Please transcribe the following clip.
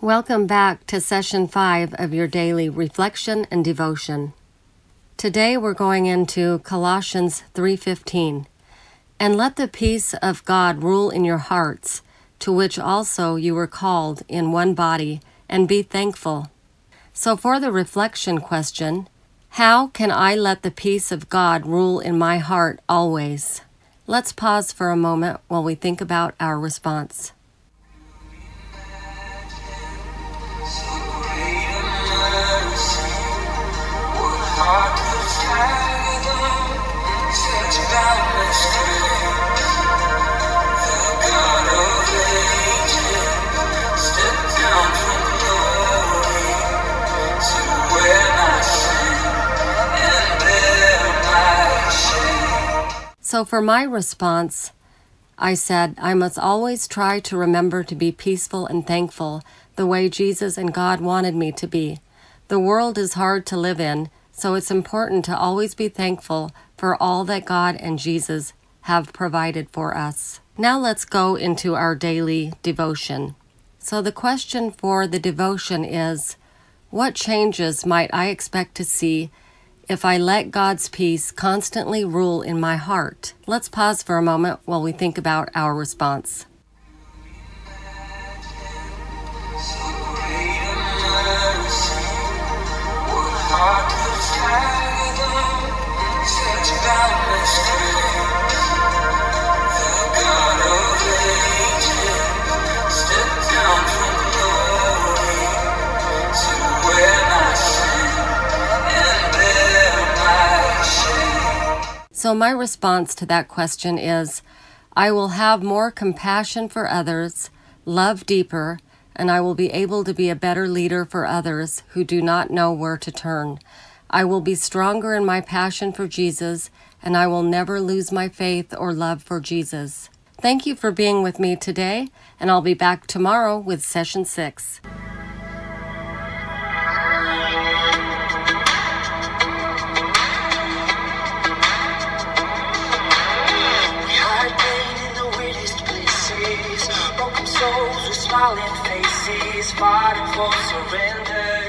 Welcome back to session 5 of your daily reflection and devotion. Today we're going into Colossians 3:15. And let the peace of God rule in your hearts, to which also you were called in one body, and be thankful. So for the reflection question, how can I let the peace of God rule in my heart always? Let's pause for a moment while we think about our response. So, for my response, I said, I must always try to remember to be peaceful and thankful the way Jesus and God wanted me to be. The world is hard to live in, so it's important to always be thankful for all that God and Jesus have provided for us. Now let's go into our daily devotion. So, the question for the devotion is What changes might I expect to see if I let God's peace constantly rule in my heart? Let's pause for a moment while we think about our response. So, my response to that question is I will have more compassion for others, love deeper, and I will be able to be a better leader for others who do not know where to turn. I will be stronger in my passion for Jesus, and I will never lose my faith or love for Jesus. Thank you for being with me today, and I'll be back tomorrow with session six. Smiling faces, fighting for surrender.